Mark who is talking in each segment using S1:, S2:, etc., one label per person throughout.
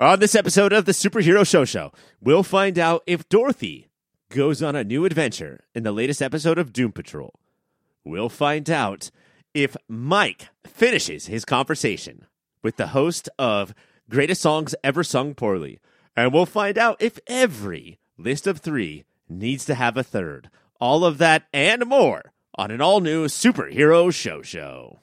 S1: On this episode of the Superhero Show Show, we'll find out if Dorothy goes on a new adventure in the latest episode of Doom Patrol. We'll find out if Mike finishes his conversation with the host of Greatest Songs Ever Sung Poorly. And we'll find out if every list of three needs to have a third. All of that and more on an all new Superhero Show Show.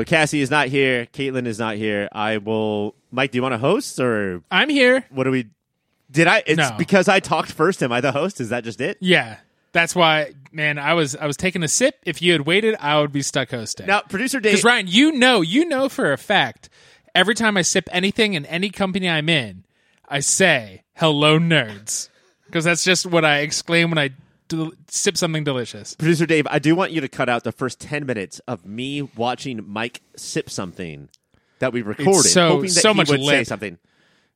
S1: So Cassie is not here. Caitlin is not here. I will. Mike, do you want to host or
S2: I'm here.
S1: what do we? Did I? It's
S2: No.
S1: because I talked first. Am I the host? Is that just it?
S2: Yeah. That's why, man, I was I was taking a sip. If you had waited, I would be stuck hosting.
S1: Now, producer Dave.
S2: Because Ryan, you know, you know for a fact, every time I sip anything in any company I'm in, I say "Hello, nerds," because that's just what I exclaim when I del- sip something delicious.
S1: Producer Dave, I do want you to cut out the first 10 minutes of me watching Mike sip something that we recorded.
S2: so-
S1: hoping that
S2: so
S1: he
S2: much
S1: would say
S2: lip.
S1: something.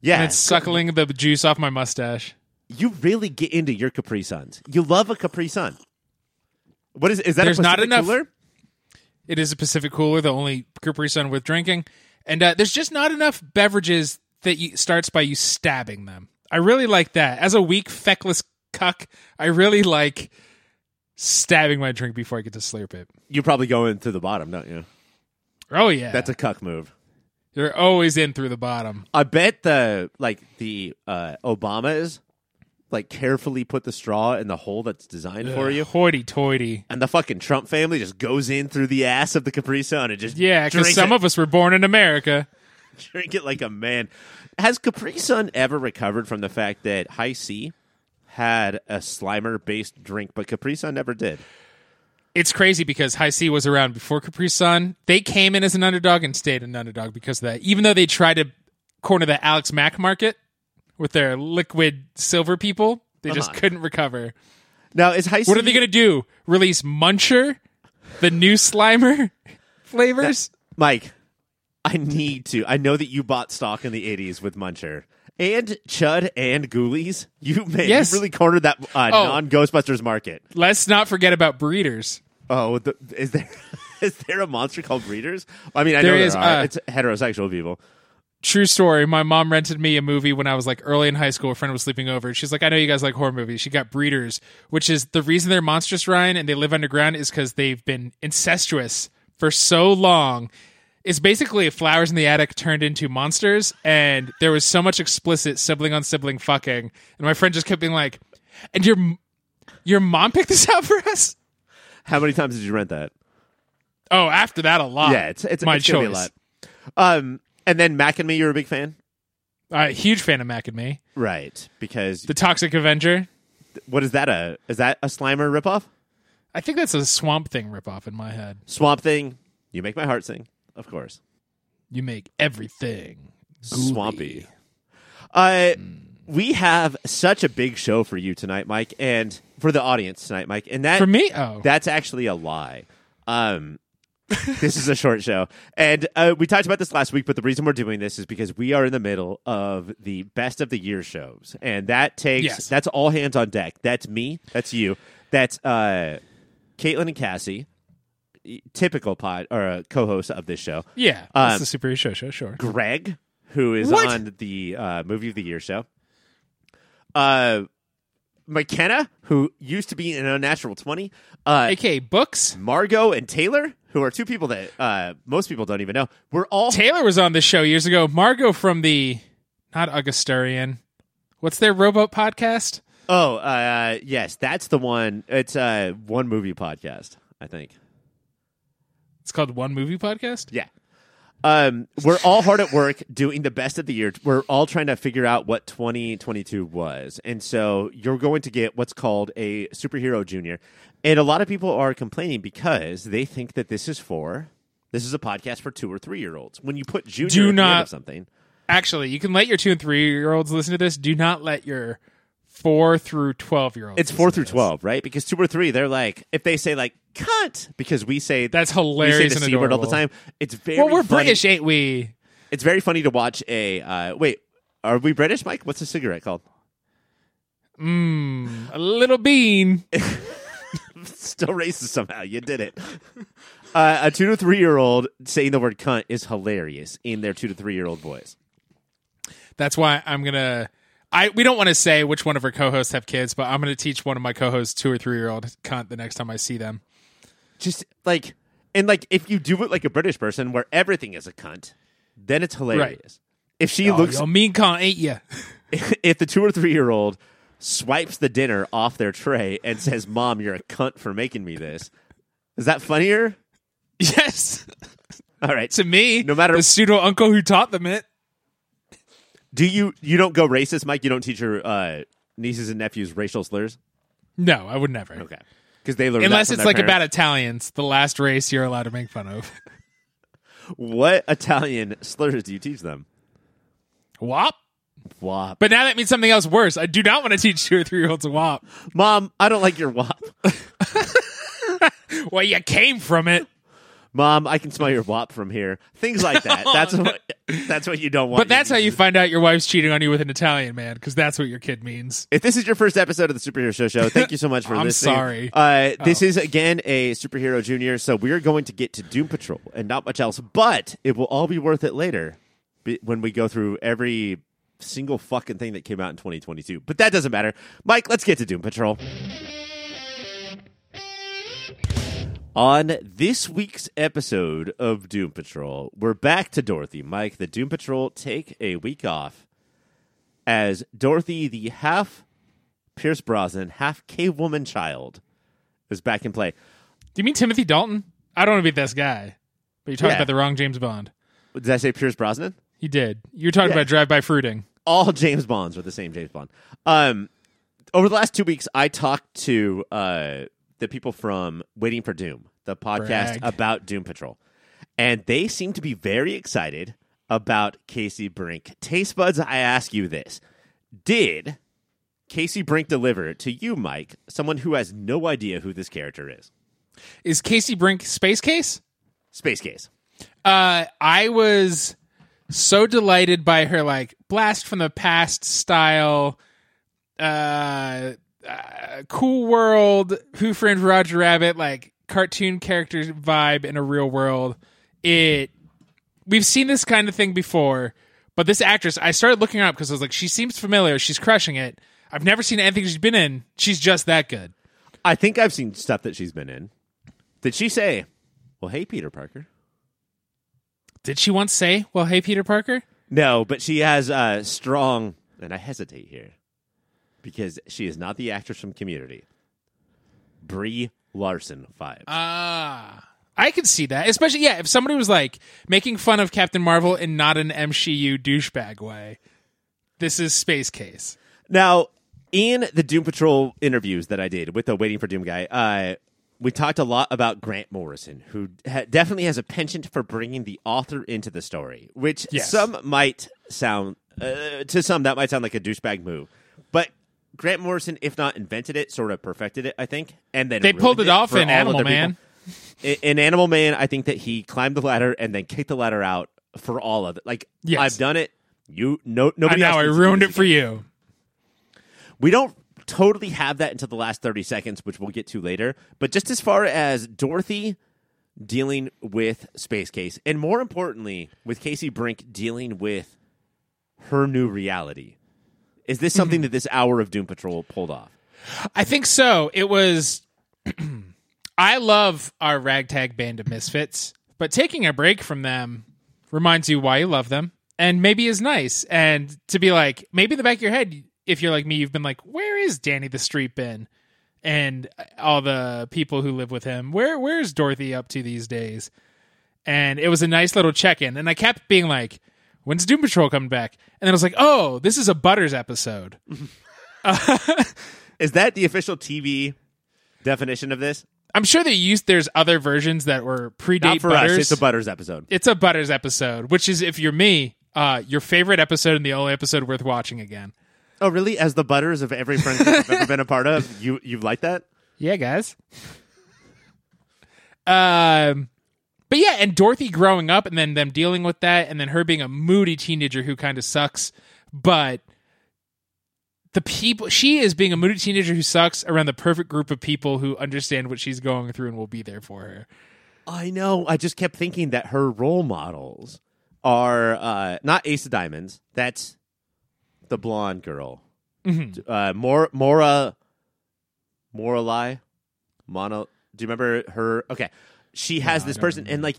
S1: Yeah.
S2: And it's suckling the juice off my mustache.
S1: you really get into your Capri Suns. You love a Capri Sun. What is is that
S2: There's
S1: a
S2: not enough-
S1: cooler?
S2: It is a Pacific Cooler, the only Capri Sun with drinking, and uh, there's just not enough beverages that you, starts by you stabbing them. I really like that. As a weak, feckless cuck, I really like stabbing my drink before I get to slurp it.
S1: You probably go in through the bottom, don't you?
S2: Oh yeah,
S1: That's a cuck move.
S2: You're always in through the bottom.
S1: I bet the like the uh Obamas like carefully put the straw in the hole that's designed for you.
S2: Hoity-toity.
S1: And the fucking Trump family just goes in through the ass of the Capri Sun and just
S2: Yeah, because some
S1: it,
S2: of us were born in America.
S1: drink it like a man. Has Capri Sun ever recovered from the fact that High C had a Slimer based drink, but Capri Sun never did?
S2: It's crazy because High C was around before Capri Sun. They came in as an underdog and stayed an underdog because of that. Even though they tried to corner the Alex Mack market with their liquid silver people, they just couldn't recover.
S1: Now is High C
S2: What are they going to do? Release Muncher, the new Slimer flavors?
S1: Mike, I need to. I know that you bought stock in the 80s with Muncher. And Chud and Ghoulies. You man,
S2: Yes.
S1: you really cornered that uh,
S2: Oh.
S1: non Ghostbusters market.
S2: Let's not forget about breeders.
S1: Oh, the, is there is there a monster called Breeders? I mean, I
S2: There
S1: know
S2: is,
S1: there are.
S2: uh,
S1: it's heterosexual people.
S2: True story. My mom rented me a movie when I was like early in high school. A friend was sleeping over. She's like, I know you guys like horror movies. She got Breeders, which is the reason they're monstrous, Ryan, and they live underground is because they've been incestuous for so long. It's basically flowers in the attic turned into monsters, and there was so much explicit sibling on sibling fucking, and my friend just kept being like, "And your your mom picked this out for us."
S1: How many times did you rent that?
S2: Oh, after that, a lot.
S1: yeah, it's it's,
S2: my
S1: it's
S2: choice.
S1: be a lot. Um, and then Mac and Me, you're a big fan,
S2: Uh, huge fan of Mac and Me,
S1: right? Because
S2: the Toxic Avenger.
S1: what is that? A is that a Slimer ripoff?
S2: I think that's a Swamp Thing ripoff in my head.
S1: Swamp Thing. You make my heart sing. Of course.
S2: You make everything
S1: Swampy. Uh, we have such a big show for you tonight, Mike, and for the audience tonight, Mike. And that
S2: For me, oh,
S1: that's actually a lie. Um, this is a short show, and uh, we talked about this last week. But the reason we're doing this is because we are in the middle of the best of the year shows, and that takes
S2: Yes.
S1: that's all hands on deck. That's me. That's you. That's uh, Caitlin and Cassie, typical pod or uh, co-host of this show.
S2: yeah,
S1: Um,
S2: that's the superhero show. Show sure.
S1: Greg, who is
S2: What?
S1: on the uh, movie of the year show. Uh, McKenna, who used to be in Unnatural Twenty. Uh,
S2: AKA books.
S1: Margot and Taylor, who are two people that uh, most people don't even know. We're all
S2: Taylor was on this show years ago. Margot from the not Augustarian. What's their robot podcast?
S1: oh uh, yes, that's the one. It's uh, one movie podcast, I think.
S2: It's called One Movie Podcast.
S1: Yeah. Um, we're all hard at work doing the best of the year. We're all trying to figure out what 2022 was. And so you're going to get what's called a superhero junior. And a lot of people are complaining because they think that this is for this is a podcast for two or three year olds. When you put junior
S2: Do
S1: at the end
S2: not-
S1: something,
S2: Actually, you can let your two and three year olds listen to this. Do not let your four through twelve year olds.
S1: It's four through twelve, right? Because two or three, they're like, if they say like "cunt," because we say
S2: That's
S1: we say
S2: hilarious
S1: the
S2: and
S1: word all the time. It's very
S2: Well, we're
S1: funny.
S2: British, ain't we?
S1: It's very funny to watch a. Uh, wait, are we British, Mike? What's a cigarette called?
S2: Mmm, a little bean.
S1: Still racist somehow. You did it. Uh, a two to three year old saying the word "cunt" is hilarious in their two to three year old voice.
S2: That's why I'm gonna. I we don't want to say which one of our co-hosts have kids, but I'm gonna teach one of my co-hosts two or three year old cunt the next time I see them.
S1: Just like and like if you do it like a British person, where everything is a cunt, then it's hilarious. If she
S2: Oh,
S1: looks,
S2: yo, mean cunt, ain't ya?
S1: if the two or three year old swipes the dinner off their tray and says, "Mom, you're a cunt for making me this," is that funnier?
S2: yes,
S1: All right.
S2: to me,
S1: No matter-
S2: the pseudo uncle who taught them it.
S1: Do you you don't go racist, Mike? You don't teach your uh, nieces and nephews racial slurs?
S2: No, I would never.
S1: Okay, because they learn
S2: Unless it's like
S1: their
S2: about. Italians, the last race you're allowed to make fun of.
S1: what Italian slurs do you teach them?
S2: Wop.
S1: Wop.
S2: But now that means something else worse. I do not want to teach two or three year olds a wop.
S1: Mom, I don't like your wop.
S2: Well, you came from it.
S1: Mom, I can smell your wop from here. Things like that. That's what that's what you don't want.
S2: But that's how you find out your wife's cheating on you with an Italian man, because that's what your kid means.
S1: If this is your first episode of the Superhero Show Show, thank you so much for listening.
S2: I'm
S1: listening.
S2: sorry.
S1: Uh, this is again a Superhero Junior, so we're going to get to Doom Patrol and not much else, but it will all be worth it later be- when we go through every single fucking thing that came out in 2022. But that doesn't matter. Mike, let's get to Doom Patrol. On this week's episode of Doom Patrol, we're back to Dorothy. Mike, the Doom Patrol take a week off as Dorothy, the half Pierce Brosnan, half cave woman child, is back in play.
S2: Do you mean Timothy Dalton? I don't want to be this guy. But you're talking
S1: Yeah.
S2: about the wrong James Bond.
S1: Did I say Pierce Brosnan?
S2: You did. You're talking
S1: Yeah.
S2: about drive by fruiting.
S1: All James Bonds are the same James Bond. Um, over the last two weeks, I talked to uh, the people from Waiting for Doom, the podcast
S2: Brag.
S1: about Doom Patrol, and they seem to be very excited about Casey Brinke. Taste buds, I ask you this: Did Casey Brinke deliver to you, Mike, someone who has no idea who this character is?
S2: Is Casey Brinke Space Case?
S1: Space Case.
S2: Uh, I was so delighted by her like blast from the past style, uh, uh cool world, Who Framed Roger Rabbit, like cartoon character vibe in a real world. It we've seen this kind of thing before, but this actress, I started looking her up because I was like, she seems familiar. She's crushing it. I've never seen anything she's been in. She's just that good.
S1: I think I've seen stuff that she's been in. Did she say, "Well, hey, Peter Parker"?
S2: Did she once say, "Well, hey, Peter Parker"?
S1: No, but she has uh, strong, and I hesitate here because she is not the actress from Community. Brie Larson vibes.
S2: Ah, I could see that. Especially, yeah, if somebody was like making fun of Captain Marvel in not an MCU douchebag way. This is Space Case.
S1: now, in the Doom Patrol interviews that I did with the Waiting for Doom guy, uh, we talked a lot about Grant Morrison, who ha- definitely has a penchant for bringing the author into the story, which
S2: Yes.
S1: some might sound, uh, to some, that might sound like a douchebag move. Grant Morrison, if not invented it, sort of perfected it, I think. And then
S2: They pulled
S1: ruined
S2: it off in Animal
S1: people.
S2: Man.
S1: In, Animal Man, I think that he climbed the ladder and then kicked the ladder out for all of it. Like
S2: Yes.
S1: I've done it. You no nobody.
S2: I
S1: to do
S2: ruined it for you.
S1: We don't totally have that until the last thirty seconds, which we'll get to later. But just as far as Dorothy dealing with Space Case, and more importantly, with Casey Brinke dealing with her new reality, is this something mm-hmm. that this hour of Doom Patrol pulled off?
S2: I think so. It was. I love our ragtag band of misfits, but taking a break from them reminds you why you love them and maybe is nice. And to be like, maybe in the back of your head, if you're like me, you've been like, where is Danny the Street been? And all the people who live with him, where where's Dorothy up to these days? And it was a nice little check in. And I kept being like, when's Doom Patrol coming back? And then I was like, oh, this is a Butters episode.
S1: Is that the official TV definition of this?
S2: I'm sure they used there's other versions that were predate
S1: Not for
S2: Butters.
S1: us. It's a Butters episode.
S2: It's a Butters episode, which is if you're me, Uh, your favorite episode and the only episode worth watching again.
S1: Oh, really? As the butters of every friend group I've ever been a part of, you you like that?
S2: Yeah, guys. Um, but yeah, and Dorothy growing up and then them dealing with that, and then her being a moody teenager who kind of sucks. But the people, she is being a moody teenager who sucks around the perfect group of people who understand what she's going through and will be there for her.
S1: I know. I just kept thinking that her role models are uh, not Ace of Diamonds. That's the blonde girl.
S2: Mm-hmm.
S1: Uh, Mora Mora Moralai Mono. Do you remember her? Okay, she has
S2: No,
S1: this person, and like,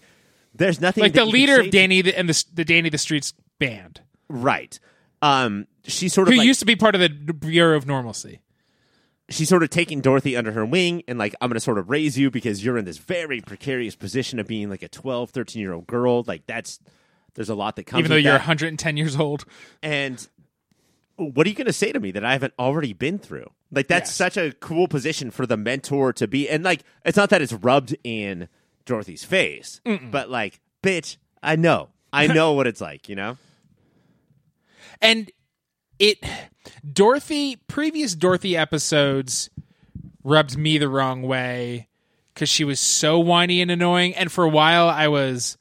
S1: there's nothing
S2: Like
S1: that
S2: the leader of Danny the, and the the Danny the Streets band,
S1: right? Um, she's sort
S2: who
S1: of like,
S2: used to be part of the Bureau of Normalcy.
S1: she's sort of taking Dorothy under her wing and like I'm going to sort of raise you because you're in this very precarious position of being like a 12, 13 year old girl. Like that's there's a lot that comes
S2: Even though
S1: with
S2: you're
S1: that.
S2: 110 years old,
S1: and what are you going to say to me that I haven't already been through? Like that's
S2: Yes.
S1: such a cool position for the mentor to be and like it's not that it's rubbed in Dorothy's face, but like bitch, I know. I know what it's like, you know?
S2: and it dorothy previous dorothy episodes rubbed me the wrong way because she was so whiny and annoying. And for a while i was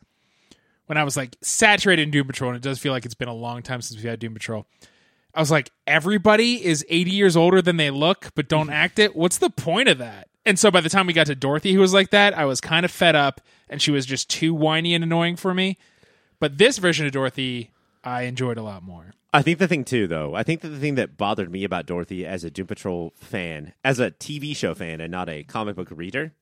S2: when i was like saturated in doom patrol and it does feel like it's been a long time since we had doom patrol i was like everybody is 80 years older than they look but don't act it. What's the point of that and so by the time we got to dorothy who was like that i was kind of fed up and she was just too whiny and annoying for me but this version of dorothy i enjoyed a lot more
S1: I think the thing too, though, I think that the thing that bothered me about Dorothy as a Doom Patrol fan, as a TV show fan, and not a comic book reader,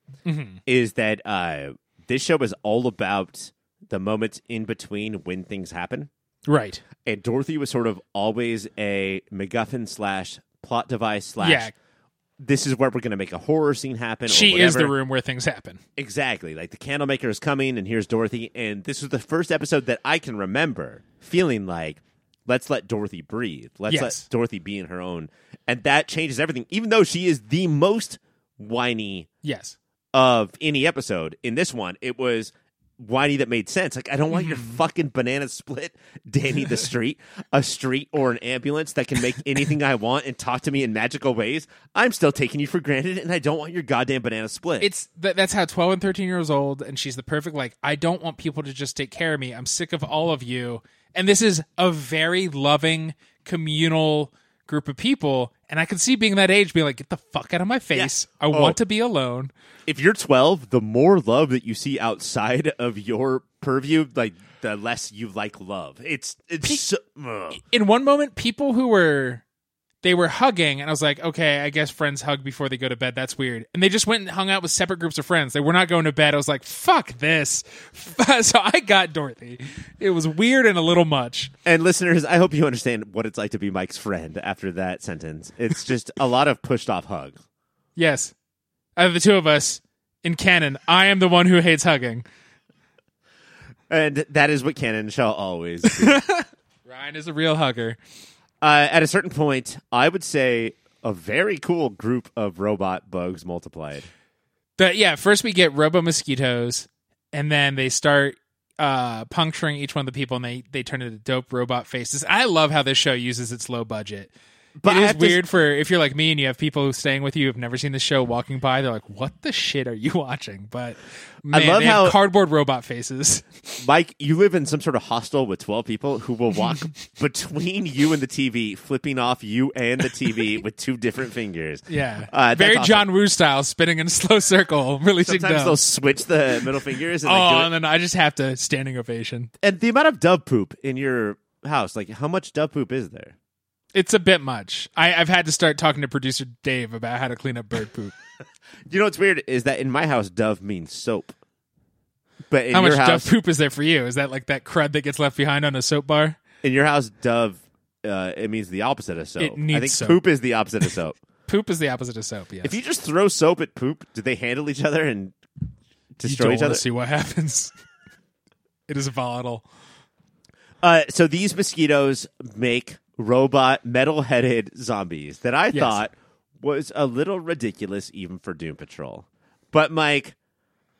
S1: is that uh, this show is all about the moments in between when things happen.
S2: Right.
S1: And Dorothy was sort of always a MacGuffin slash plot device slash.
S2: Yeah.
S1: This is where we're going to make a horror scene happen. or
S2: She is the room where things happen.
S1: Exactly. Like the candlemaker is coming, and here's Dorothy. And this was the first episode that I can remember feeling like, let's let Dorothy breathe. Let's
S2: Yes.
S1: let Dorothy be in her own. And that changes everything, even though she is the most whiny
S2: Yes.
S1: of any episode. In this one, it was whiny that made sense. Like, I don't want your
S2: Mm-hmm.
S1: fucking banana split, Danny the street, a street or an ambulance that can make anything I want and talk to me in magical ways. I'm still taking you for granted, and I don't want your goddamn banana split.
S2: It's th- that's how 12 and 13 years old and she's the perfect like I don't want people to just take care of me. I'm sick of all of you. And this is a very loving communal group of people and I could see being that age being like get the fuck out of my face. I
S1: Oh.
S2: want to be alone.
S1: if you're 12, the more love that you see outside of your purview, like the less you like love. It's it's so.
S2: In one moment people who were they were hugging and I was like, "Okay, I guess friends hug before they go to bed. That's weird." And they just went and hung out with separate groups of friends. They were not going to bed. I was like, "Fuck this." so I got Dorothy. It was weird and a little much.
S1: and listeners, I hope you understand what it's like to be Mike's friend after that sentence. It's just a lot of pushed off hugs.
S2: Yes. Out of the two of us in canon, I am the one who hates hugging.
S1: And that is what canon shall always be.
S2: Ryan is a real hugger.
S1: Uh, at a certain point, I would say a very cool group of robot bugs multiplied.
S2: But yeah, first we get robo mosquitoes, and then they start uh, puncturing each one of the people, and they they turn into dope robot faces. I love how this show uses its low budget.
S1: But
S2: it is
S1: have to-
S2: weird for if you're like me and you have people staying with you who've never seen the show walking by. They're like, "What the shit are you watching?" But man,
S1: love
S2: they have
S1: how-
S2: cardboard robot faces.
S1: Mike, you live in some sort of hostel with 12 people who will walk between you and the TV, flipping off you and the TV with two different fingers.
S2: Yeah,
S1: Uh,
S2: very
S1: awesome.
S2: John Woo style, spinning in a slow circle, releasing
S1: Sometimes they'll switch the middle fingers and,
S2: Oh, and then I just have to standing ovation.
S1: and the amount of dove poop in your house, like how much dove poop is there?
S2: It's a bit much. I, I've had to start talking to producer Dave about how to clean up bird poop.
S1: You know what's weird is that in my house, dove means soap. But in
S2: how
S1: your
S2: much
S1: house,
S2: dove poop is there for you? Is that like that crud that gets left behind on a soap bar?
S1: in your house, dove, uh, it means the opposite of soap.
S2: It needs
S1: I think
S2: soap.
S1: poop is the opposite of soap.
S2: Poop is the opposite of soap. Yes.
S1: if you just throw soap at poop, do they handle each other and
S2: You
S1: destroy
S2: don't
S1: each other?
S2: see what happens. it is volatile.
S1: Uh, so these mosquitoes make robot metal-headed zombies that I thought was a little ridiculous even for Doom Patrol. But Mike,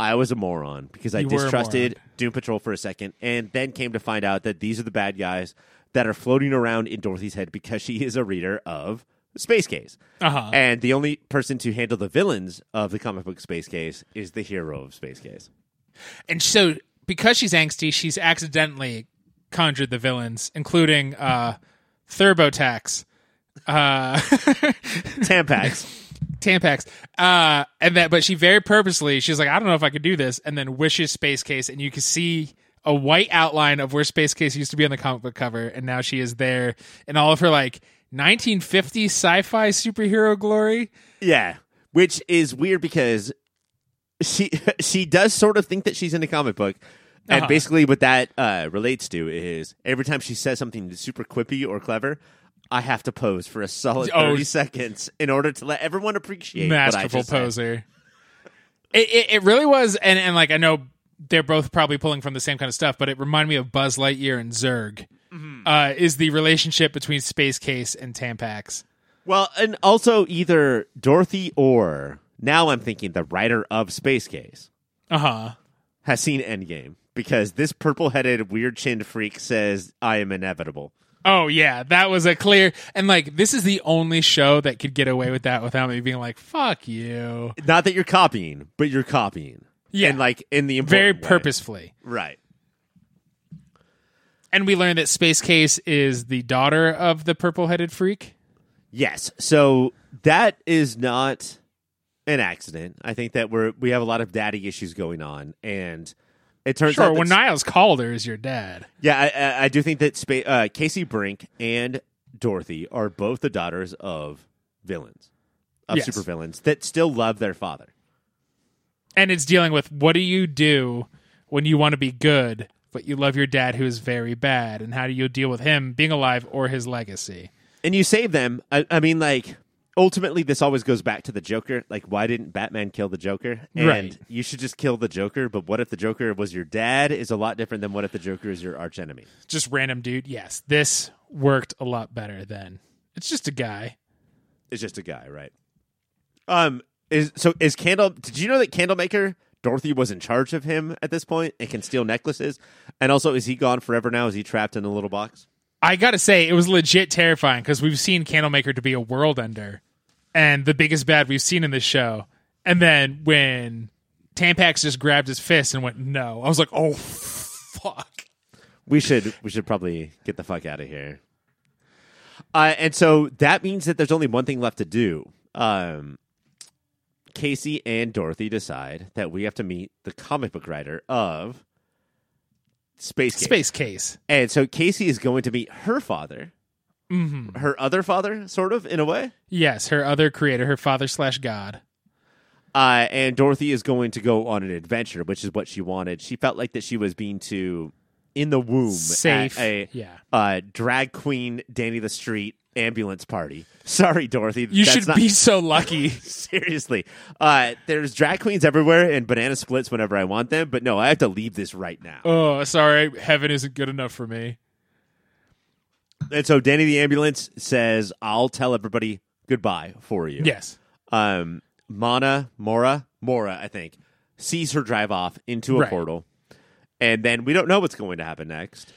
S1: I was a moron because I
S2: You a
S1: distrusted Doom Patrol for a second, and then came to find out that these are the bad guys that are floating around in Dorothy's head because she is a reader of Space Case.
S2: Uh-huh.
S1: And the only person to handle the villains of the comic book Space Case is the hero of Space Case.
S2: And so, because she's angsty, she's accidentally conjured the villains, including uh, Turbotax, uh,
S1: Tampax.
S2: Tampax, uh, and that. But she very purposely, she's like, I don't know if I could do this, and then wishes Space Case, and you can see a white outline of where Space Case used to be on the comic book cover, and now she is there in all of her like 1950s sci-fi superhero glory.
S1: yeah. Which is weird because she she does sort of think that she's in a comic book. And
S2: Uh-huh.
S1: basically, what that uh, relates to is every time she says something super quippy or clever, I have to pose for a solid
S2: Oh.
S1: 30 seconds in order to let everyone appreciate what I
S2: masterful
S1: just said.
S2: poser. It, it it really was, and and like I know they're both probably pulling from the same kind of stuff, but it reminded me of Buzz Lightyear and Zurg.
S1: Mm-hmm.
S2: Uh, is the relationship between Space Case and Tampax?
S1: Well, and also either Dorothy or now I'm thinking the writer of Space Case
S2: Uh huh.
S1: has seen Endgame because this purple headed, weird chinned freak says, I am inevitable.
S2: Oh yeah, that was a clear and like this is the only show that could get away with that without me being like "fuck you."
S1: Not that you're copying, but you're copying.
S2: Yeah.
S1: And like in the
S2: Very
S1: way.
S2: purposefully.
S1: Right.
S2: And we learned that Space Case is the daughter of the purple-headed freak.
S1: Yes. So that is not an accident. I think that we're we have a lot of daddy issues going on, and it turns
S2: Sure,
S1: out
S2: when Niles called her is your dad.
S1: yeah, I, I, I do think that Spa- uh, Casey Brinke and Dorothy are both the daughters of villains, of
S2: Yes.
S1: supervillains that still love their father.
S2: and it's dealing with what do you do when you want to be good but you love your dad who is very bad and how do you deal with him being alive or his legacy
S1: And you save them. I, I mean, like ultimately, this always goes back to the Joker. Like, why didn't Batman kill the Joker? And
S2: Right.
S1: you should just kill the Joker. But what if the Joker was your dad? Is a lot different than what if the Joker is your archenemy.
S2: just random dude yes this worked a lot better than it's just a guy
S1: It's just a guy, right? Um, is so is Candle? Did you know that Candlemaker Dorothy was in charge of him at this point and can steal necklaces? And also, is he gone forever now? Is he trapped in a little box?
S2: i gotta say it was legit terrifying because we've seen candlemaker to be a world ender and the biggest bad we've seen in this show and then when tampax just grabbed his fist and went no i was like oh fuck
S1: We should we should probably get the fuck out of here. Uh, and so that means that there's only one thing left to do. Um, Casey and Dorothy decide that we have to meet the comic book writer of Space Case.
S2: space case
S1: And so Casey is going to meet her father, her other father, sort of in a way.
S2: yes her other creator her father slash god
S1: Uh, and Dorothy is going to go on an adventure, which is what she wanted. She felt like that she was being too in the womb
S2: Safe,
S1: at a
S2: yeah.
S1: uh, drag queen Danny the Street ambulance party. Sorry, Dorothy.
S2: You should
S1: not-
S2: be so lucky.
S1: seriously. Uh, there's drag queens everywhere and banana splits whenever I want them, but no, I have to leave this right now.
S2: oh, sorry, heaven isn't good enough for me.
S1: And so Danny the ambulance says, "I'll tell everybody goodbye for you."
S2: Yes.
S1: um, Mana, Mora, Mora, I think, sees her drive off into a
S2: Right.
S1: portal, and then we don't know what's going to happen next.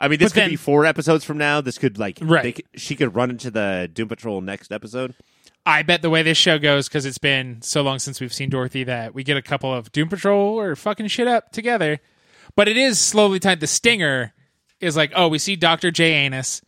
S1: I mean, this
S2: But
S1: could
S2: then-
S1: be four episodes from now. This could like,
S2: Right.
S1: they she could run into the Doom Patrol next episode.
S2: I bet the way this show goes, because it's been so long since we've seen Dorothy, that we get a couple of Doom Patrol or fucking shit up together. But it is slowly tied. The stinger is like, oh, we see Doctor Janus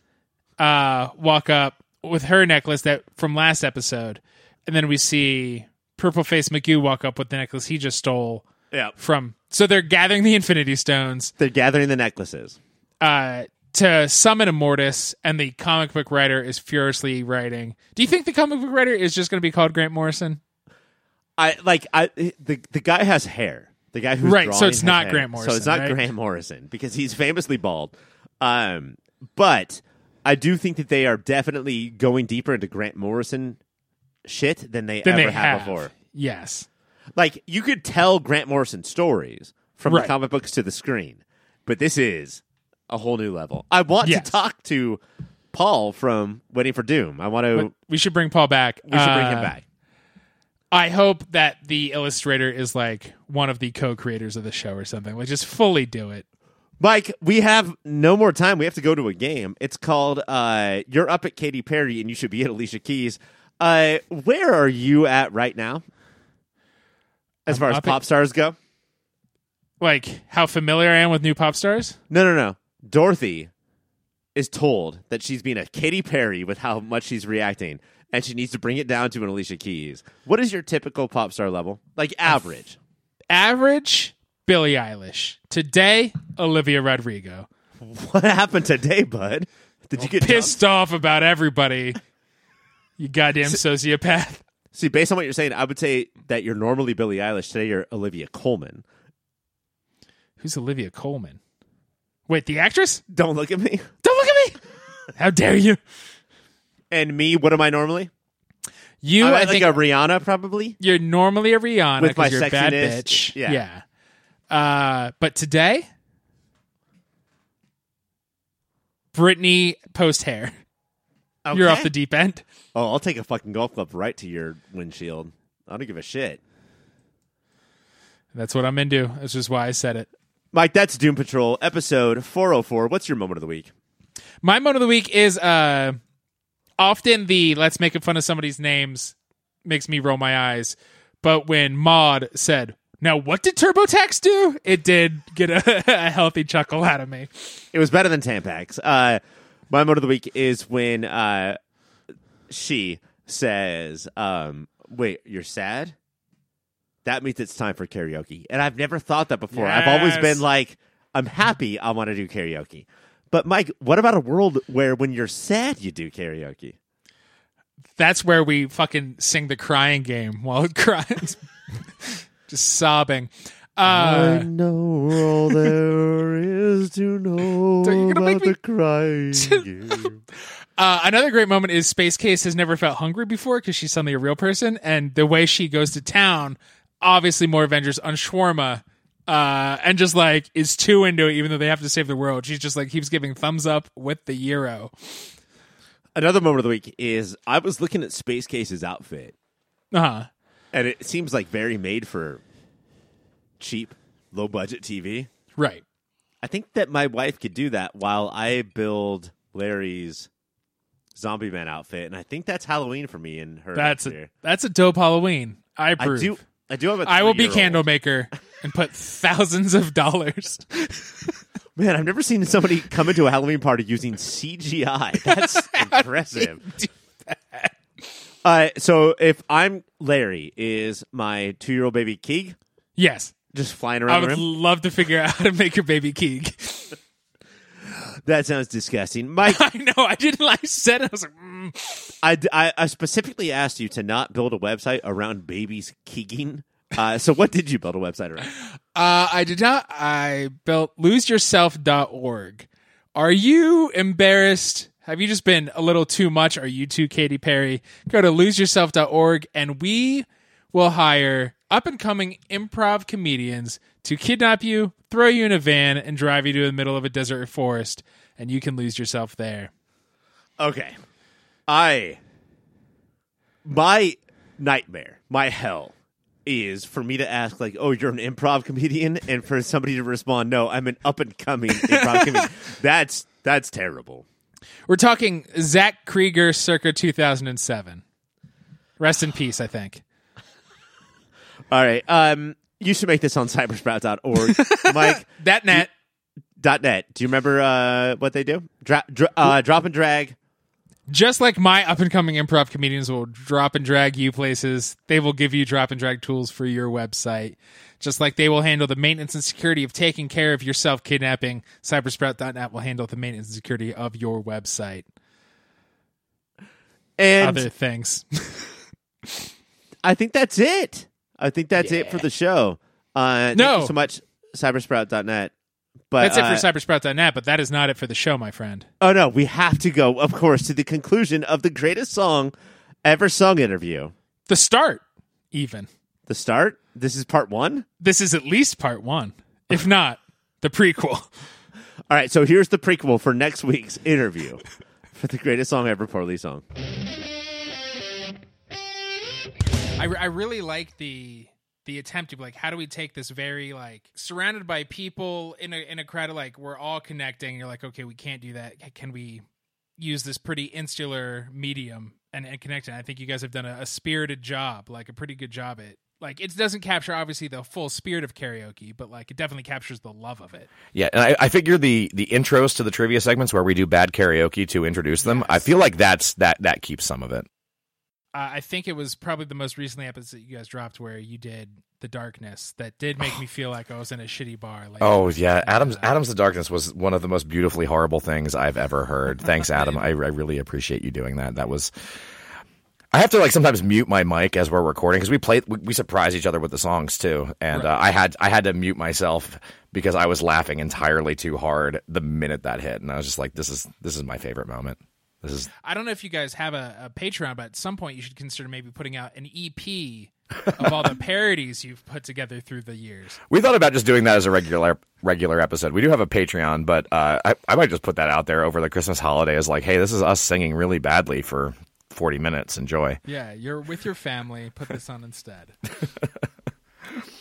S2: uh, walk up with her necklace that from last episode, and then we see Purple Face McGoo walk up with the necklace he just stole
S1: Yeah,
S2: from. So they're gathering the Infinity Stones.
S1: they're gathering the necklaces.
S2: uh, to summon Immortus, and the comic book writer is furiously writing. Do you think the comic book writer is just going to be called Grant Morrison?
S1: I like I the the guy has hair. The guy who's
S2: Right, so it's not
S1: hair.
S2: Grant Morrison.
S1: So it's not
S2: right?
S1: Grant Morrison because he's famously bald. Um, but I do think that they are definitely going deeper into Grant Morrison shit than they
S2: Than
S1: ever
S2: they
S1: have
S2: have
S1: before.
S2: Yes.
S1: Like you could tell Grant Morrison stories from
S2: Right.
S1: the comic books to the screen, but this is a whole new level. I want
S2: Yes.
S1: to talk to Paul from Waiting for Doom. I want to.
S2: We should bring Paul back.
S1: we should bring him
S2: Uh,
S1: back.
S2: I hope that the illustrator is like one of the co-creators of the show or something. Like just fully do it.
S1: Mike, we have no more time. We have to go to a game. It's called uh, You're Up at Katy Perry and You Should Be at Alicia Keys. Uh, where are you at right now? As
S2: I'm
S1: far as
S2: up at-
S1: pop stars go?
S2: Like how familiar I am with new pop stars.
S1: No, no, no. Dorothy is told that she's being a Katy Perry with how much she's reacting, and she needs to bring it down to an Alicia Keys. What is your typical pop star level? Like average?
S2: Average Billie Eilish. Today, Olivia Rodrigo.
S1: What happened today, bud? Did you get
S2: Pissed off about everybody. You goddamn sociopath.
S1: See, based on what you're saying, I would say that you're normally Billie Eilish. Today, you're Olivia Colman.
S2: Who's Olivia Colman? Wait, the actress?
S1: Don't look at me.
S2: Don't look at me. How dare you?
S1: And me, what am I normally?
S2: You,
S1: I'm
S2: I
S1: like
S2: think,
S1: a Rihanna, probably.
S2: you're normally a Rihanna
S1: With my
S2: you're a bad
S1: sexiness,
S2: bitch.
S1: yeah.
S2: Uh, but today, Britney post hair. You're off the deep end.
S1: Oh, I'll take a fucking golf club right to your windshield. I don't give a shit.
S2: That's what I'm into. That's just why I said it.
S1: Mike, that's Doom Patrol, episode 404. What's your moment of the week?
S2: My moment of the week is uh often the let's make fun of somebody's names makes me roll my eyes. But when Maud said, Now what did TurboTax do? It did get a, a healthy chuckle out of me.
S1: It was better than Tampax. Uh, my moment of the week is when uh, she says, um, "Wait, you're sad." That means it's time for karaoke, and I've never thought that before. I've always been like, "I'm happy. I want to do karaoke." But Mike, what about a world where when you're sad you do karaoke?
S2: That's where we fucking sing the crying game while it cries. Just sobbing. Uh,
S1: know all there is to know
S2: You're gonna make me-
S1: crying game.
S2: Uh, another great moment is Space Case has never felt hungry before because she's suddenly a real person, and the way she goes to town, obviously more Avengers on shawarma, uh, and just like is too into it, even though they have to save the world. She's just like keeps giving thumbs up with the euro.
S1: Another moment of the week is I was looking at Space Case's outfit,
S2: Uh huh.
S1: and it seems like very made for cheap, low budget TV.
S2: Right.
S1: I think that my wife could do that while I build Larry's zombie man outfit, and I think that's Halloween for me and her.
S2: That's a that's a dope Halloween. I
S1: I
S2: approve.
S1: do. I do have a.
S2: I will be candle maker and put thousands of dollars.
S1: Man, I've never seen somebody come into a Halloween party using CGI. That's impressive. Uh, so if I'm Larry, is my two year old baby Keeg
S2: yes,
S1: just flying
S2: I
S1: around the
S2: would
S1: room?
S2: love to figure out how to make your baby Keeg.
S1: That sounds disgusting, Mike.
S2: I know. I didn't. I said it. I was like, mm.
S1: I, I, I specifically asked you to not build a website around babies keeging. Uh, so what did you build a website around?
S2: Uh, I did not. I built loseyourself.org. Are you embarrassed? Have you just been a little too much? Are you too Katy Perry? Go to loseyourself.org and we will hire up and coming improv comedians to kidnap you, throw you in a van, and drive you to the middle of a desert or forest, and you can lose yourself there.
S1: Okay. I my nightmare, my hell is for me to ask like, "Oh, you're an improv comedian," and for somebody to respond, "No, I'm an up and coming improv comedian." That's that's terrible.
S2: We're talking Zach Krieger circa 2007. Rest in peace, I think.
S1: All right. Um you should make this on cybersprout.org. Mike
S2: That net.
S1: dot net. Do you remember uh, what they do? Dra- dra- uh, drop and drag.
S2: Just like my up and coming improv comedians will drop and drag you places, they will give you drop and drag tools for your website. Just like they will handle the maintenance and security of taking care of your self kidnapping, cybersprout.net will handle the maintenance and security of your website.
S1: And
S2: Other things.
S1: I think that's it. I think that's it for the show. Uh, thank
S2: No.
S1: you so much, cybersprout.net. But
S2: That's it
S1: uh,
S2: for cybersprout.net, but that is not it for the show, my friend.
S1: Oh no, we have to go, of course, to the conclusion of the greatest song ever sung interview.
S2: The start, even.
S1: The start. This is part one.
S2: This is at least part one, if not the prequel.
S1: All right, so here's the prequel for next week's interview for the greatest song ever, poorly song.
S2: I I, I really like the the attempt to be like, how do we take this very like surrounded by people in a in a crowd of like we're all connecting. You're like, okay, we can't do that. Can we use this pretty insular medium and, and connect it? I think you guys have done a, a spirited job, like a pretty good job at like it doesn't capture obviously the full spirit of karaoke, but like it definitely captures the love of it.
S3: Yeah, and I, I figure the the intros to the trivia segments where we do bad karaoke to introduce them, I feel like that's that that keeps some of it.
S2: Uh, I think it was probably the most recently episode you guys dropped where you did the darkness that did make me feel like I was in a shitty bar. Like,
S3: Oh yeah, Adam's Adam's the Darkness was one of the most beautifully horrible things I've ever heard. Thanks, Adam. I, I really appreciate you doing that. That was. I have to like sometimes mute my mic as we're recording because we play we, we surprise each other with the songs too, and uh, I had I had to mute myself because I was laughing entirely too hard the minute that hit, and I was just like, this is this is my favorite moment. This is
S2: I don't know if you guys have a, a Patreon, but at some point you should consider maybe putting out an EP of all the parodies you've put together through the years.
S3: We thought about just doing that as a regular regular episode. We do have a Patreon, but uh, I I might just put that out there over the Christmas holiday as like, hey, this is us singing really badly for forty minutes. Enjoy.
S2: Yeah, you're with your family. Put this on instead.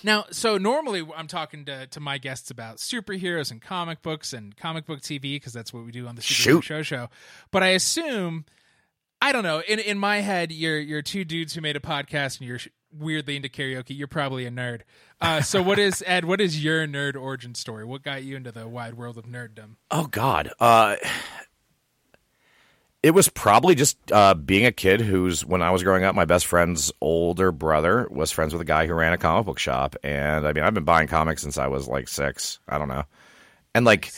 S2: now, so normally I'm talking to, to my guests about superheroes and comic books and comic book TV because that's what we do on the Superhero Show Show. But I assume, I don't know. In in my head, you're you're two dudes who made a podcast and you're weirdly into karaoke. You're probably a nerd. Uh, so what is Ed? What is your nerd origin story? What got you into the wide world of nerddom?
S3: Oh God. Uh, it was probably just uh, being a kid who's when I was growing up, my best friend's older brother was friends with a guy who ran a comic book shop, and I mean, I've been buying comics since I was like six. I don't know, and like.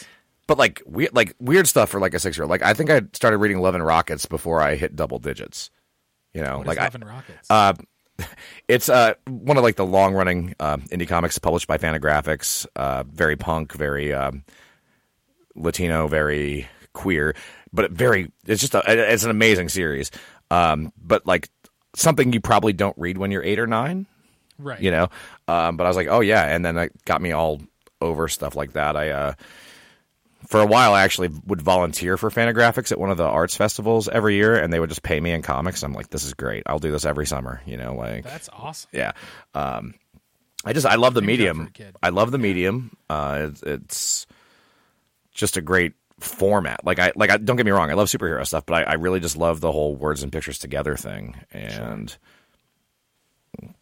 S3: But like weird, like weird stuff for like a six year old. Like I think I started reading Love and Rockets before I hit double digits. You know,
S2: What
S3: like
S2: is
S3: I,
S2: Love and Rockets?
S3: uh, it's uh, one of like the long running uh, indie comics published by Fantagraphics. Uh, very punk, very um, Latino, very queer, but very. It's just a, it's an amazing series. Um, but like something you probably don't read when you're eight or nine,
S2: right.
S3: you know. Um, but I was like, oh yeah, and then it got me all over stuff like that. I. Uh, for a while, I actually would volunteer for Fantagraphics at one of the arts festivals every year, and they would just pay me in comics. I'm like, this is great. I'll do this every summer. You know, like
S2: That's awesome.
S3: yeah. Um, I just I love the
S2: Dream job for
S3: medium. I love the medium. Uh, it's, it's just a great format. Like I like I don't get me wrong. I love superhero stuff, but I, I really just love the whole words and pictures together thing, and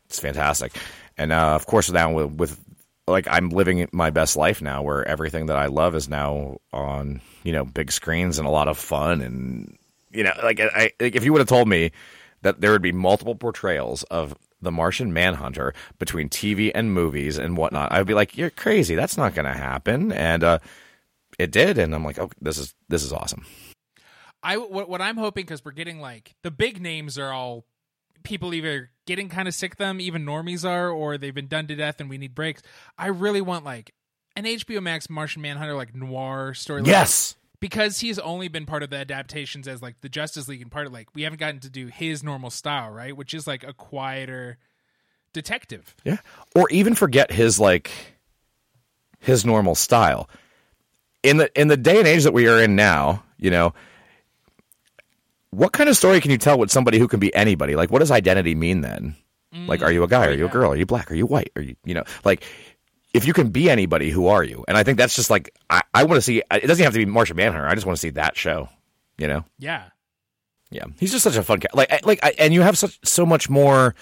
S3: it's fantastic. And uh, of course, now with, with like I'm living my best life now, where everything that I love is now on you know big screens and a lot of fun, and you know like I like if you would have told me that there would be multiple portrayals of the Martian Manhunter between TV and movies and whatnot, I'd be like, "You're crazy. That's not going to happen." And uh, it did, and I'm like, "Oh, this is this is awesome."
S2: I what, what I'm hoping because we're getting like the big names are all people either getting kind of sick of them, even normies are, or they've been done to death and we need breaks. I really want like an HBO Max Martian Manhunter like noir story. like-
S3: Yes.
S2: because he's only been part of the adaptations as like the Justice League and part of like we haven't gotten to do his normal style, right? Which is like a quieter detective.
S3: Yeah. Or even forget his like his normal style. In the in the day and age that we are in now, you know, what kind of story can you tell with somebody who can be anybody? Like what does identity mean then? Mm, like are you a guy? Are you a girl? Are you black? Are you white? Are you you know, like if you can be anybody, who are you? And I think that's just like I, I want to see it doesn't have to be Martian Manhunter. I just want to see that show, you know?
S2: Yeah.
S3: Yeah, he's just such a fun cat. Like, like, I, and you have such so much more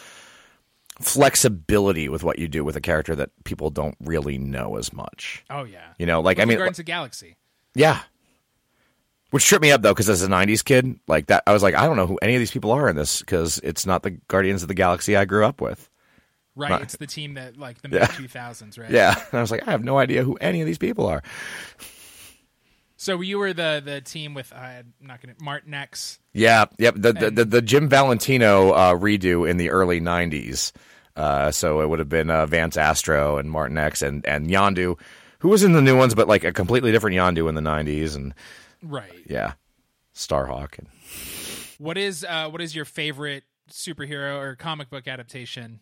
S3: flexibility with what you do with a character that people don't really know as much.
S2: Oh yeah.
S3: You know, like I mean,
S2: Guardians of the Galaxy.
S3: yeah. Which tripped me up though, because as a '90s kid, like that, I was like, I don't know who any of these people are in this because it's not the Guardians of the Galaxy I grew up with.
S2: Right.
S3: Right.
S2: It's the team that like the
S3: Yeah.
S2: mid two thousands, right?
S3: Yeah, and I was like, I have no idea who any of these people are.
S2: So you were the the team with uh, I'm not gonna Martinex.
S3: Yeah, yep. The the, the, the Jim Valentino uh, redo in the early '90s. Uh, so it would have been uh, Vance Astro and Martinex and and Yondu, who was in the new ones, but like a completely different Yondu in the '90s, and
S2: Right.
S3: yeah, Starhawk. And,
S2: What is uh what is your favorite superhero or comic book adaptation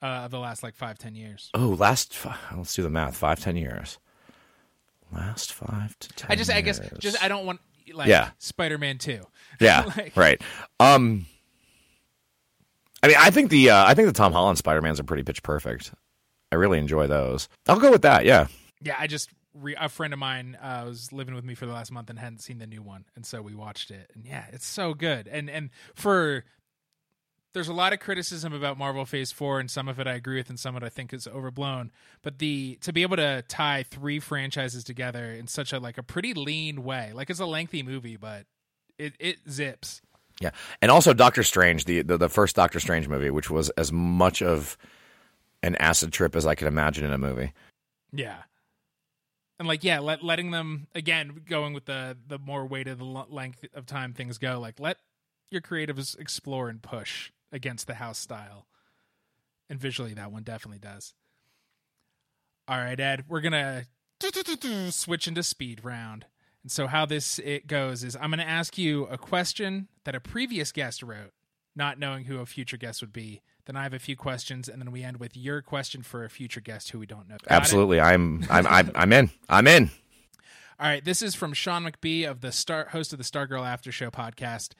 S2: uh, of the last like five ten years?
S3: oh, last let's do the math. Five ten years. Last five to ten.
S2: I just I guess
S3: years.
S2: just I don't want like
S3: Yeah.
S2: Spider Man two.
S3: Yeah,
S2: Like-
S3: right. Um, I mean, I think the uh, I think the Tom Holland Spider Mans are pretty pitch perfect. I really enjoy those. I'll go with that. Yeah.
S2: Yeah, I just re- a friend of mine uh, was living with me for the last month and hadn't seen the new one, and so we watched it, and yeah, it's so good. And and for there's a lot of criticism about Marvel Phase Four, and some of it I agree with, and some of it I think is overblown. But the to be able to tie three franchises together in such a like a pretty lean way, like it's a lengthy movie, but it it zips.
S3: Yeah, and also Doctor Strange, the, the the first Doctor Strange movie, which was as much of an acid trip as I could imagine in a movie.
S2: Yeah. And like yeah, let, letting them again going with the the more weight of weighted length of time things go. Like let your creatives explore and push against the house style. And visually, that one definitely does. All right, Ed, we're gonna switch into speed round. And so, how this it goes is, I'm gonna ask you a question that a previous guest wrote, not knowing who a future guest would be. Then I have a few questions, and then we end with your question for a future guest who we don't know. Got
S3: Absolutely, I'm, I'm, I'm, I'm in. I'm in.
S2: All right, this is from Sean McBee of the star host of the Stargirl After Show podcast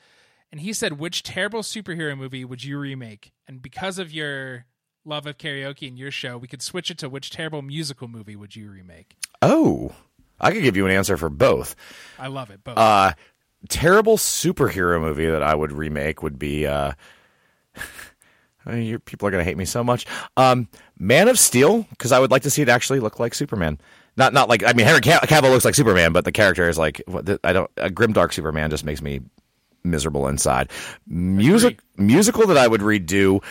S2: and he said, "Which terrible superhero movie would you remake?" And because of your love of karaoke and your show, we could switch it to which terrible musical movie would you remake?
S3: Oh, I could give you an answer for both.
S2: I love it. Both.
S3: Uh, terrible superhero movie that I would remake would be. Uh, people are going to hate me so much. Um, Man of Steel, because I would like to see it actually look like Superman. Not, not like I mean Henry Cavill looks like Superman, but the character is like I don't. A grimdark Superman just makes me miserable inside. Music musical that I would redo.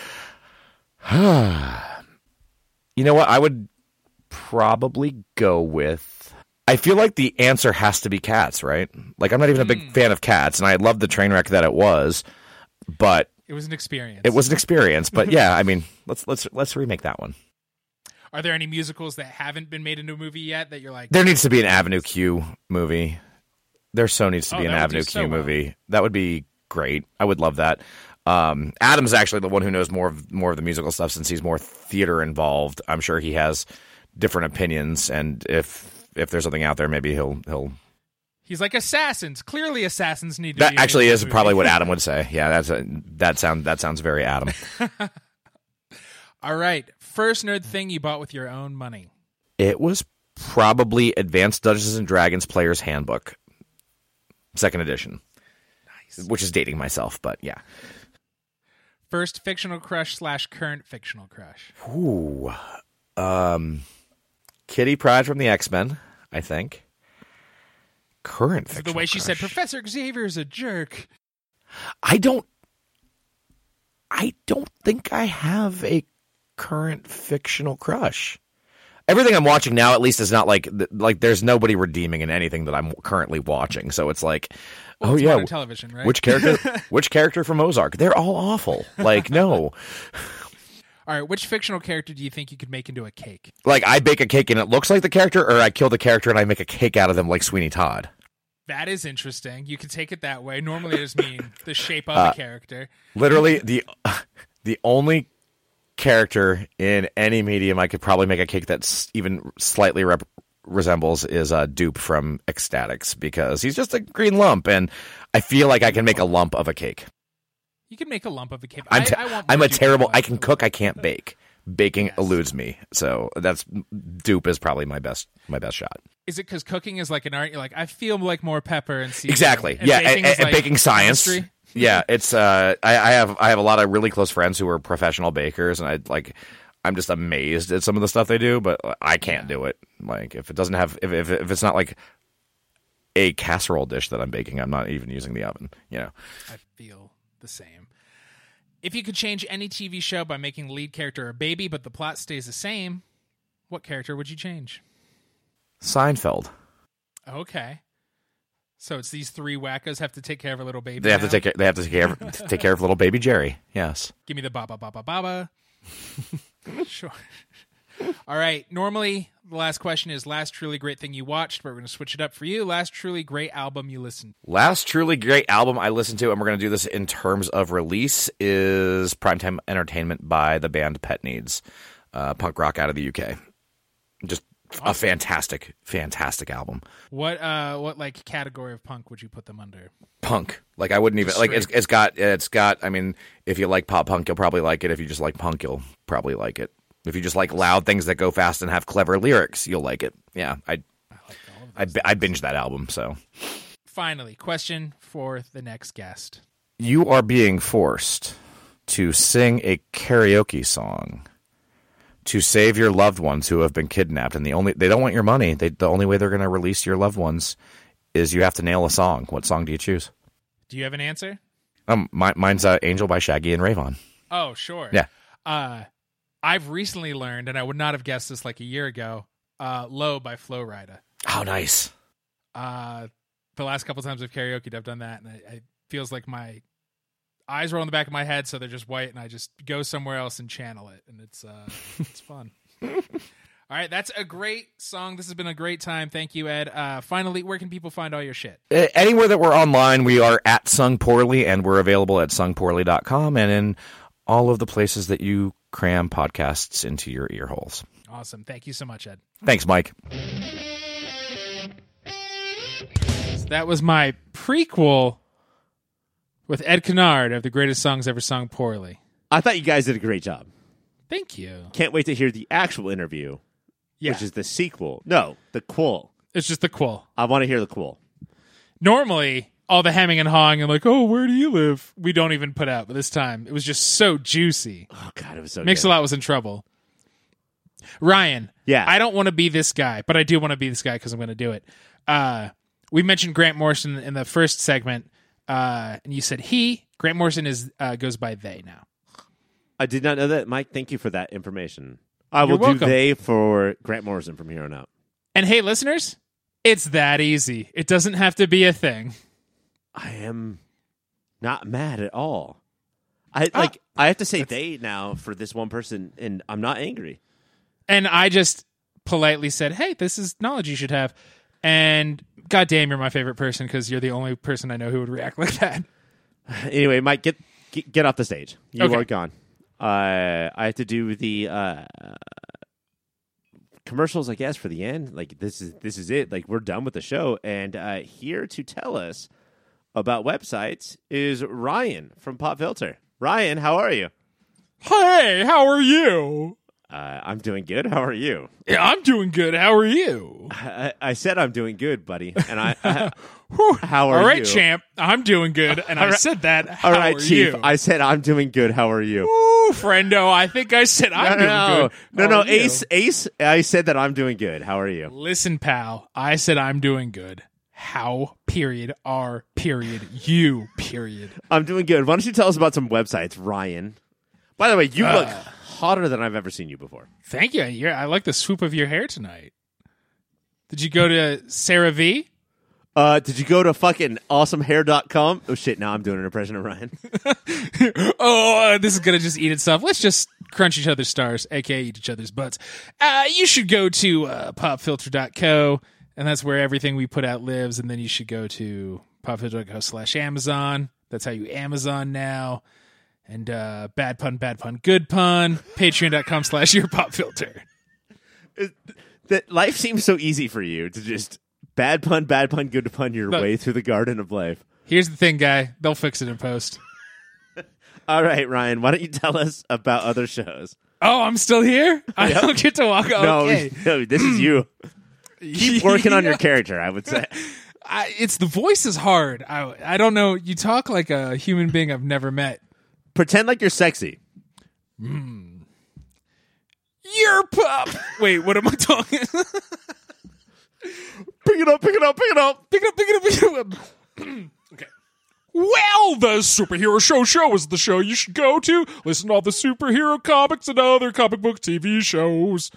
S3: you know what? I would probably go with. I feel like the answer has to be cats, right? Like I'm not even a big mm. fan of cats, and I love the train wreck that it was, but
S2: it was an experience.
S3: It was an experience, but yeah, I mean, let's let's let's remake that one.
S2: Are there any musicals that haven't been made into a movie yet that you're like?
S3: There needs to be an Avenue Q movie. There so needs to be oh, an Avenue Q so movie. Well. That would be great. I would love that. Um, Adam's actually the one who knows more of more of the musical stuff since he's more theater involved. I'm sure he has different opinions, and if if there's something out there, maybe he'll he'll.
S2: He's like assassins. Clearly, assassins need to.
S3: That actually is movie. probably what Adam would say. Yeah, that's a, that sound that sounds very Adam.
S2: All right, first nerd thing you bought with your own money.
S3: It was probably Advanced Dungeons and Dragons Player's Handbook second edition. Nice. Which is dating myself, but yeah.
S2: First fictional crush slash current fictional crush.
S3: Ooh. Um Kitty Pryde from the X Men, I think. Current
S2: The way she said Professor Xavier is a jerk.
S3: I don't I don't think I have a current fictional crush everything I'm watching now, at least, is not like like there's nobody redeeming in anything that I'm currently watching. So it's like,
S2: well,
S3: oh
S2: it's
S3: yeah,
S2: television, right?
S3: Which character? which character from Ozark? They're all awful. Like no.
S2: All right, which fictional character do you think you could make into a cake?
S3: Like I bake a cake and it looks like the character, or I kill the character and I make a cake out of them like Sweeney Todd.
S2: That is interesting. You could take it that way. Normally, it just mean the shape of uh, a character.
S3: Literally, the the only character in any medium I could probably make a cake that's even slightly rep- resembles is a dupe from Ecstatics because he's just a green lump, and I feel like I can make a lump of a cake.
S2: You can make a lump of a cake.
S3: I'm, t- I, am a terrible. I can cook. I can't bake. Baking yes. eludes me, so that's dupe is probably my best my best shot.
S2: Is it because cooking is like an art? You're like I feel like more pepper and seasoning.
S3: Exactly.
S2: And
S3: yeah, baking, and, and like baking science. Chemistry? Yeah, it's uh, I, I have I have a lot of really close friends who are professional bakers, and I like I'm just amazed at some of the stuff they do, but I can't do it. Like if it doesn't have if if, if it's not like a casserole dish that I'm baking, I'm not even using the oven. You know,
S2: I feel the same. If you could change any TV show by making the lead character a baby, but the plot stays the same, what character would you change?
S3: Seinfeld.
S2: Okay. So it's these three wackos have to take care of a little baby.
S3: They have
S2: now?
S3: to take care. They have to take care of take care of little baby Jerry. Yes.
S2: Give me the baba baba baba. sure. All right. Normally, the last question is last truly great thing you watched, but we're going to switch it up for you. Last truly great album you listened.
S3: Last truly great album I listened to, and we're going to do this in terms of release, is Primetime Entertainment by the band Pet Needs, uh, punk rock out of the UK. Just Awesome. A fantastic, fantastic album.
S2: What uh what like category of punk would you put them under?
S3: Punk. Like I wouldn't even like it's it's got it's got I mean If you like pop punk, you'll probably like it. If you just like punk, you'll probably like it. If you just like loud things that go fast and have clever lyrics, you'll like it. Yeah, I I, bi- I binged that album. So
S2: Finally, question for the next guest.
S3: you are being forced to sing a karaoke song to save your loved ones who have been kidnapped, and the only they don't want your money. They, the only way they're going to release your loved ones is you have to nail a song. What song do you choose?
S2: Do you have an answer?
S3: Um, my, mine's uh, "Angel" by Shaggy and Rayvon.
S2: Oh, sure.
S3: Yeah.
S2: Uh, I've recently learned, and I would not have guessed this like a year ago. Uh, "Low" by Flo Rida.
S3: Oh, nice.
S2: Uh, the last couple times I've karaokeed, I've done that, and it, it feels like my eyes roll in the back of my head, so they're just white, and I just go somewhere else and channel it, and it's uh, it's fun. All right, that's a great song. This has been a great time. Thank you, Ed. Uh, finally, where can people find all your shit?
S3: Uh, Anywhere that we're online, we are at Sung Poorly, and we're available at sungpoorly.com and in all of the places that you cram podcasts into your ear holes.
S2: Awesome. Thank you so much, Ed.
S3: Thanks, Mike.
S2: So that was my prequel with Ed Cunard of the greatest songs ever sung poorly.
S1: I thought you guys did a great job.
S2: Thank you.
S1: Can't wait to hear the actual interview,
S2: Yeah,
S1: which is the sequel. No, the quill.
S2: it's just the quill.
S1: I want to hear the quill.
S2: Normally, all the hemming and hawing and like, oh, where do you live? We don't even put out, but this time it was just so juicy.
S1: Oh God, it was so
S2: Mix a lot was in trouble. Ryan,
S1: Yeah.
S2: I don't want to be this guy, but I do want to be this guy because I'm going to do it. Uh, we mentioned Grant Morrison in the first segment, uh, and you said he. Grant Morrison is uh, goes by they now.
S1: I did not know that, Mike. Thank you for that information. I will
S2: You're
S1: do
S2: welcome.
S1: they for Grant Morrison from here on out.
S2: And hey, listeners, it's that easy. It doesn't have to be a thing.
S1: I am not mad at all. I
S2: Ah.
S1: like. I have to say they now for this one person, and I'm not angry.
S2: And I just politely said, "Hey, this is knowledge you should have." And goddamn, you're my favorite person because you're the only person I know who would react like that.
S1: Anyway, Mike, get get, get off the stage. You
S2: Okay.
S1: are gone. Uh, I have to do the uh, commercials, I guess, for the end. Like this is this is it. Like we're done with the show, and uh, here to tell us about websites is Ryan from Pop Filter. Ryan, how are you?
S2: Hey, how are you?
S1: Uh, I'm doing good. How are you?
S2: Yeah, I'm doing good. How are you?
S1: I, I said I'm doing good, buddy. And I, I How are you?
S2: All right,
S1: you?
S2: champ. I'm doing good, and I said that. How
S1: all right,
S2: are
S1: Chief.
S2: you?
S1: I said I'm doing good. How are you?
S2: Ooh, friendo. I think I said I'm
S1: no,
S2: doing
S1: no,
S2: good.
S1: no,
S2: How
S1: no,
S2: are you?
S1: Ace, Ace. I said that I'm doing good. How are you?
S2: Listen, pal. I said I'm doing good. How? Period. Are. Period. You. Period.
S1: I'm doing good. Why don't you tell us about some websites, Ryan? By the way, you look
S2: Uh.
S1: Hotter than I've ever seen you before.
S2: Thank you. You're, I like the swoop of your hair tonight. Did you go to Sarah V?
S1: Uh, did you go to fucking awesomehair.com? Oh shit! Now I'm doing an impression of Ryan.
S2: oh, uh, this is gonna just eat itself. Let's just crunch each other's stars, aka eat each other's butts. Uh, you should go to uh, popfilter.co, and that's where everything we put out lives. And then you should go to popfilter.co slash Amazon. That's how you Amazon now. And uh, bad pun, bad pun, good pun. Patreon.com slash your pop filter.
S1: that life seems so easy for you to just bad pun, bad pun, good pun your
S2: Look.
S1: way through the garden of life.
S2: Here's the thing, guy. They'll fix it in post.
S1: All right, Ryan. Why don't you tell us about other shows?
S2: Oh, I'm still here. I
S1: Yep.
S2: don't get to walk. Okay.
S1: No, no, this is you. Keep working on your character. I would say.
S2: I, it's the voice is hard. I I don't know. You talk like a human being I've never met.
S1: Pretend like you're sexy. Hmm.
S2: Your pup. Wait, what am I talking? pick
S1: Pick it up. Pick it up. Pick it up.
S2: it up. Pick it up. Pick it up. okay. Well, the superhero show show is the show you should go to. Listen to all the superhero comics and other comic book TV shows.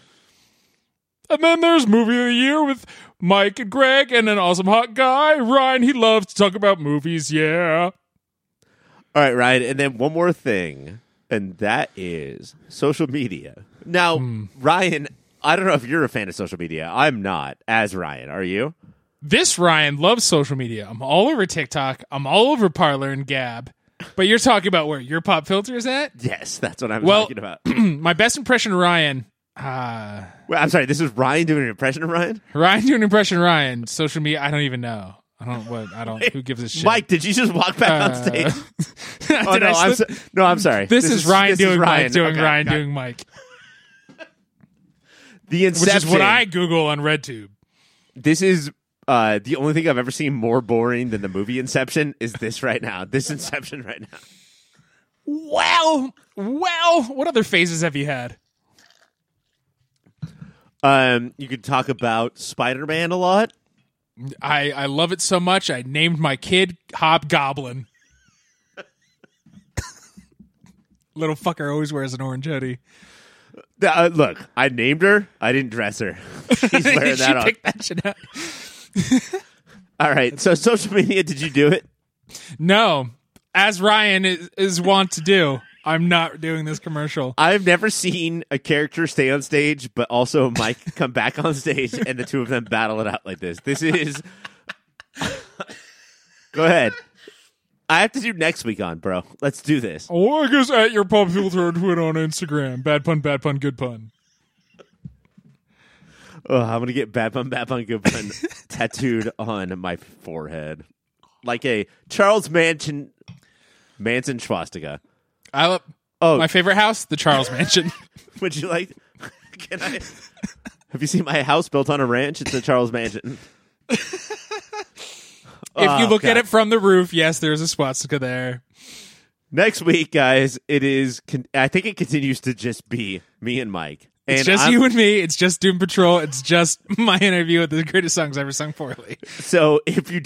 S2: And then there's movie of the year with Mike and Greg and an awesome hot guy Ryan. He loves to talk about movies. Yeah.
S1: All right, Ryan. And then one more thing, and that is social media. Now,
S2: Hmm.
S1: Ryan, I don't know if you're a fan of social media. I'm not. As Ryan, are you?
S2: This Ryan loves social media. I'm all over TikTok. I'm all over Parler and Gab. But you're talking about where your pop filter is at?
S1: Yes, that's what I'm
S2: Well-
S1: talking about.
S2: My best impression of Ryan. Uh,
S1: Well, I'm sorry. This is Ryan doing an impression of Ryan.
S2: Ryan doing an impression of Ryan. Social media. I don't even know. I don't what I don't. Who gives a shit?
S1: Mike, did you just walk back on
S2: Uh,
S1: stage? Oh no,
S2: I
S1: I'm so, no, I'm sorry.
S2: This, is Ryan
S1: this
S2: doing
S1: Ryan.
S2: Mike doing
S1: Okay,
S2: Ryan
S1: okay.
S2: doing Mike,
S1: the Inception, which
S2: is what I Google on RedTube.
S1: This is uh, the only thing I've ever seen more boring than the movie Inception is this right now. This Inception right now.
S2: Well, well, what other phases have you had?
S1: Um, you could talk about Spider Man a lot.
S2: I I love it so much. I named my kid Hobgoblin. Little fucker always wears an orange hoodie.
S1: Uh, look, I named her. I didn't dress her. She's wearing
S2: she
S1: that on.
S2: picked that shit out.
S1: All right. So social media, did you do it?
S2: No, as Ryan is, is wont to do, I'm not doing this commercial.
S1: I've never seen a character stay on stage, but also Mike come back on stage and the two of them battle it out like this. This is. Go ahead. I have to do next week on, bro. Let's do this.
S2: Oh, I guess at your pop filter tweet on Instagram. Bad pun, bad pun, good pun.
S1: Oh, I'm gonna get bad pun, bad pun, good pun tattooed on my forehead, like a Charles Manson Manson swastika.
S2: I love
S1: Oh,
S2: my favorite house, the Charles Mansion.
S1: would you like? Can I? Have you seen my house built on a ranch? It's a Charles Mansion.
S2: if you
S1: Oh,
S2: look at it from the roof, yes, there's a swastika there.
S1: Next week, guys, it is. Con- I think it continues to just be me and Mike. And
S2: It's just
S1: I'm-
S2: you and me. It's just Doom Patrol. It's just my interview with the greatest songs ever sung poorly.
S1: So if you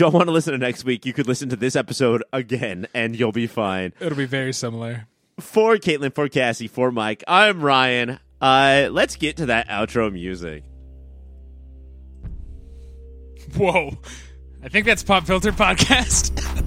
S1: For Caitlin, for Cassie, for Mike, I'm Ryan. Uh, let's get to that outro music.
S2: Whoa. I think that's Pop Filter Podcast.